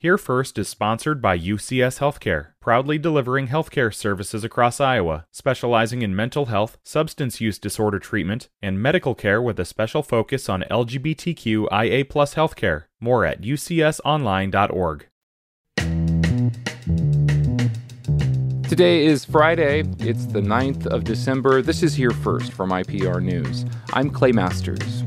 Here First is sponsored by UCS Healthcare, proudly delivering healthcare services across Iowa, specializing in mental health, substance use disorder treatment, and medical care with a special focus on LGBTQIA healthcare. More at ucsonline.org. Today is Friday. It's the 9th of December. This is Here First from IPR News. I'm Clay Masters.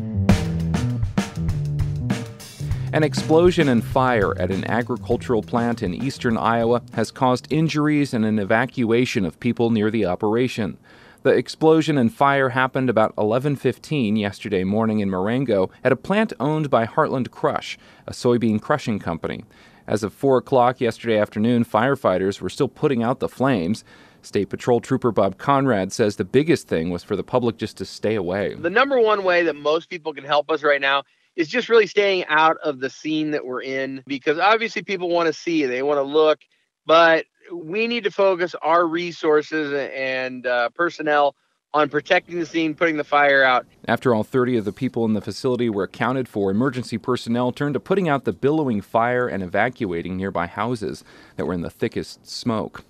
An explosion and fire at an agricultural plant in eastern Iowa has caused injuries and an evacuation of people near the operation. The explosion and fire happened about 11:15 yesterday morning in Marengo at a plant owned by Heartland Crush, a soybean crushing company. As of 4 o'clock yesterday afternoon, firefighters were still putting out the flames. State Patrol Trooper Bob Conrad says the biggest thing was for the public just to stay away. The number one way that most people can help us right now is just really staying out of the scene that we're in because obviously people want to see, they want to look, but we need to focus our resources and uh, personnel on protecting the scene, putting the fire out. After all 30 of the people in the facility were accounted for, emergency personnel turned to putting out the billowing fire and evacuating nearby houses that were in the thickest smoke.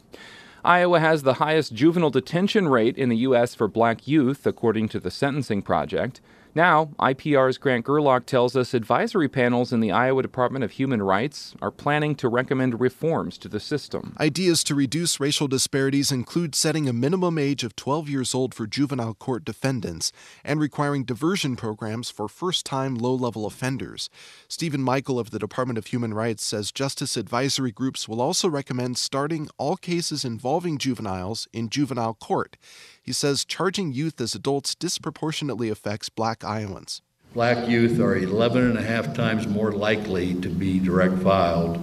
Iowa has the highest juvenile detention rate in the U.S. for black youth, according to the Sentencing Project. Now, IPR's Grant Gerlock tells us advisory panels in the Iowa Department of Human Rights are planning to recommend reforms to the system. Ideas to reduce racial disparities include setting a minimum age of 12 years old for juvenile court defendants and requiring diversion programs for first time low level offenders. Stephen Michael of the Department of Human Rights says justice advisory groups will also recommend starting all cases involving juveniles in juvenile court. He says charging youth as adults disproportionately affects black Iowans. Black youth are 11 and a half times more likely to be direct filed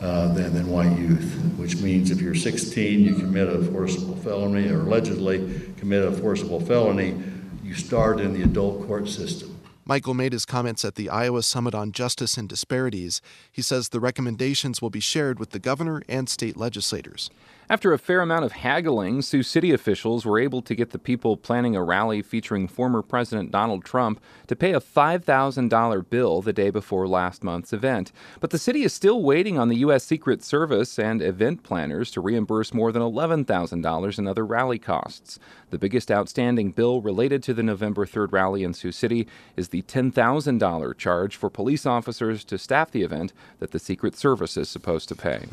uh, than, than white youth, which means if you're 16, you commit a forcible felony or allegedly commit a forcible felony, you start in the adult court system. Michael made his comments at the Iowa Summit on Justice and Disparities. He says the recommendations will be shared with the governor and state legislators. After a fair amount of haggling, Sioux City officials were able to get the people planning a rally featuring former President Donald Trump to pay a $5,000 bill the day before last month's event. But the city is still waiting on the U.S. Secret Service and event planners to reimburse more than $11,000 in other rally costs. The biggest outstanding bill related to the November 3rd rally in Sioux City is the $10,000 charge for police officers to staff the event that the Secret Service is supposed to pay.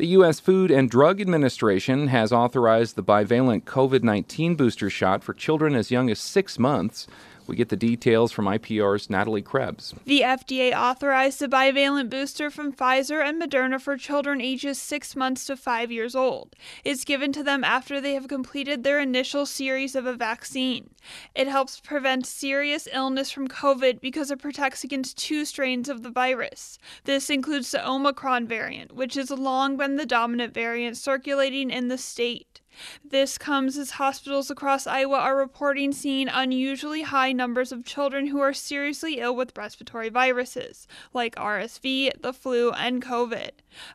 The U.S. Food and Drug Administration has authorized the bivalent COVID 19 booster shot for children as young as six months. We get the details from IPR's Natalie Krebs. The FDA authorized the bivalent booster from Pfizer and Moderna for children ages 6 months to 5 years old. It's given to them after they have completed their initial series of a vaccine. It helps prevent serious illness from COVID because it protects against two strains of the virus. This includes the Omicron variant, which has long been the dominant variant circulating in the state. This comes as hospitals across Iowa are reporting seeing unusually high numbers of children who are seriously ill with respiratory viruses, like RSV, the flu, and COVID.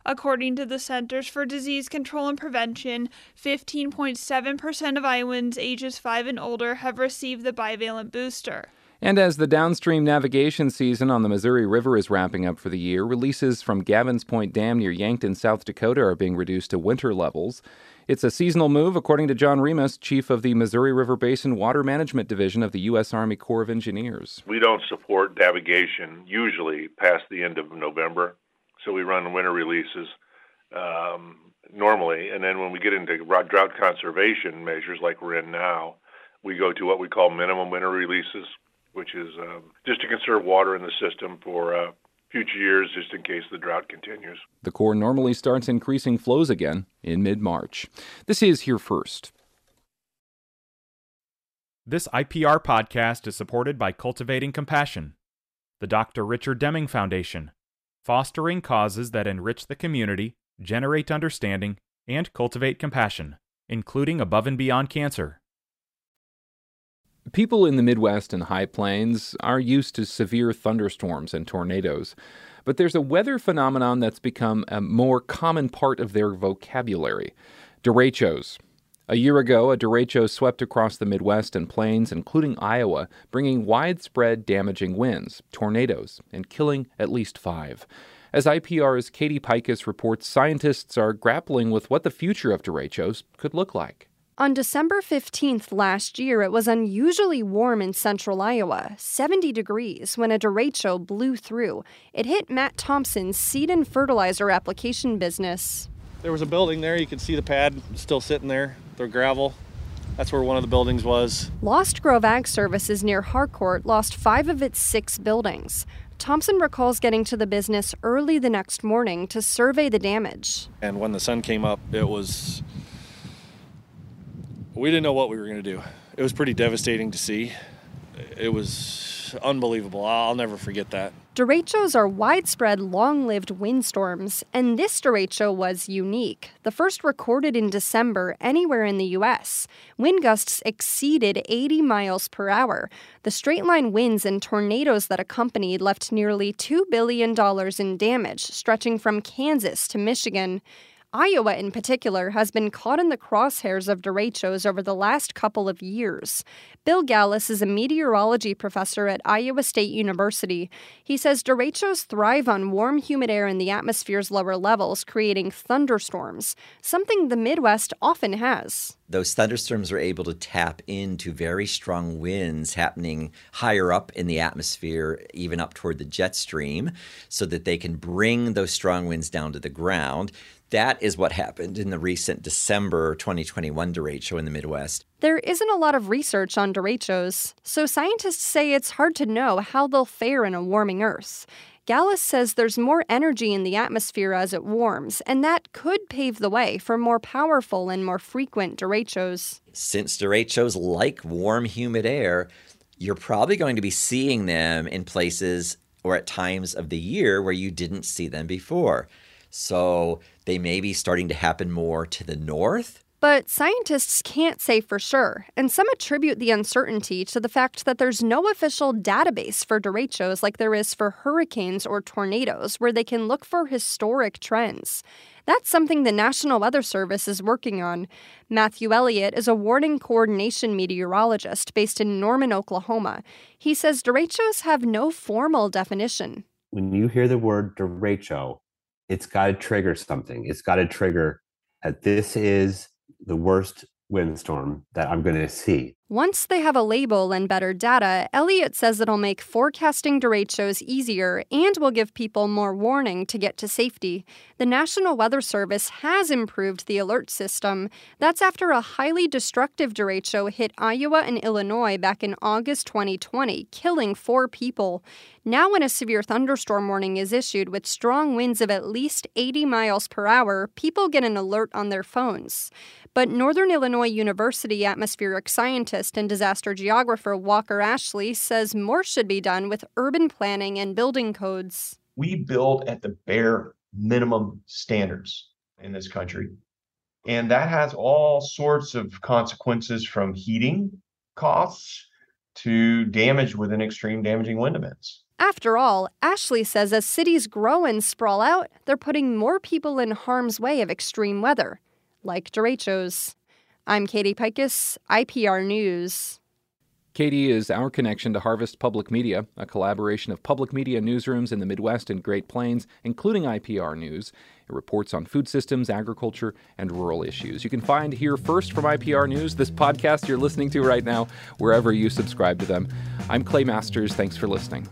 According to the Centers for Disease Control and Prevention, 15.7% of Iowans ages 5 and older have received the bivalent booster. And as the downstream navigation season on the Missouri River is wrapping up for the year, releases from Gavins Point Dam near Yankton, South Dakota are being reduced to winter levels. It's a seasonal move, according to John Remus, chief of the Missouri River Basin Water Management Division of the U.S. Army Corps of Engineers. We don't support navigation usually past the end of November, so we run winter releases um, normally. And then when we get into drought conservation measures like we're in now, we go to what we call minimum winter releases, which is um, just to conserve water in the system for uh, future years just in case the drought continues. The Corps normally starts increasing flows again in mid March. This is Here First. This IPR podcast is supported by Cultivating Compassion, the Dr. Richard Deming Foundation, fostering causes that enrich the community, generate understanding, and cultivate compassion, including above and beyond cancer. People in the Midwest and High Plains are used to severe thunderstorms and tornadoes, but there's a weather phenomenon that's become a more common part of their vocabulary derechos. A year ago, a derecho swept across the Midwest and plains, including Iowa, bringing widespread damaging winds, tornadoes, and killing at least five. As IPR's Katie Peikes reports, scientists are grappling with what the future of derechos could look like. On December 15th last year, it was unusually warm in central Iowa, 70 degrees, when a derecho blew through. It hit Matt Thompson's seed and fertilizer application business. There was a building there. You can see the pad still sitting there, the gravel. That's where one of the buildings was. Lost Grove Ag Services near Harcourt lost five of its six buildings. Thompson recalls getting to the business early the next morning to survey the damage. And when the sun came up, it was we didn't know what we were going to do. It was pretty devastating to see. It was unbelievable. I'll never forget that. Derechos are widespread, long lived windstorms, and this derecho was unique. The first recorded in December anywhere in the U.S. Wind gusts exceeded 80 miles per hour. The straight line winds and tornadoes that accompanied left nearly $2 billion in damage, stretching from Kansas to Michigan. Iowa, in particular, has been caught in the crosshairs of derechos over the last couple of years. Bill Gallus is a meteorology professor at Iowa State University. He says derechos thrive on warm, humid air in the atmosphere's lower levels, creating thunderstorms, something the Midwest often has. Those thunderstorms are able to tap into very strong winds happening higher up in the atmosphere, even up toward the jet stream, so that they can bring those strong winds down to the ground. That is what happened in the recent December 2021 derecho in the Midwest. There isn't a lot of research on derechos, so scientists say it's hard to know how they'll fare in a warming Earth. Gallus says there's more energy in the atmosphere as it warms, and that could pave the way for more powerful and more frequent derechos. Since derechos like warm, humid air, you're probably going to be seeing them in places or at times of the year where you didn't see them before. So they may be starting to happen more to the north. But scientists can't say for sure, and some attribute the uncertainty to the fact that there's no official database for derechos like there is for hurricanes or tornadoes, where they can look for historic trends. That's something the National Weather Service is working on. Matthew Elliott is a warning coordination meteorologist based in Norman, Oklahoma. He says derechos have no formal definition. When you hear the word derecho, it's got to trigger something. It's got to trigger that this is the worst windstorm that I'm going to see. Once they have a label and better data, Elliott says it'll make forecasting derechos easier and will give people more warning to get to safety. The National Weather Service has improved the alert system. That's after a highly destructive derecho hit Iowa and Illinois back in August 2020, killing four people. Now, when a severe thunderstorm warning is issued with strong winds of at least 80 miles per hour, people get an alert on their phones. But Northern Illinois University atmospheric scientist and disaster geographer Walker Ashley says more should be done with urban planning and building codes. We build at the bare minimum standards in this country. And that has all sorts of consequences from heating costs to damage within extreme damaging wind events. After all, Ashley says as cities grow and sprawl out, they're putting more people in harm's way of extreme weather like derechos. I'm Katie Peikes, IPR News. Katie is our connection to Harvest Public Media, a collaboration of public media newsrooms in the Midwest and Great Plains, including IPR News. It reports on food systems, agriculture, and rural issues. You can find Here First from IPR News, this podcast you're listening to right now, wherever you subscribe to them. I'm Clay Masters. Thanks for listening.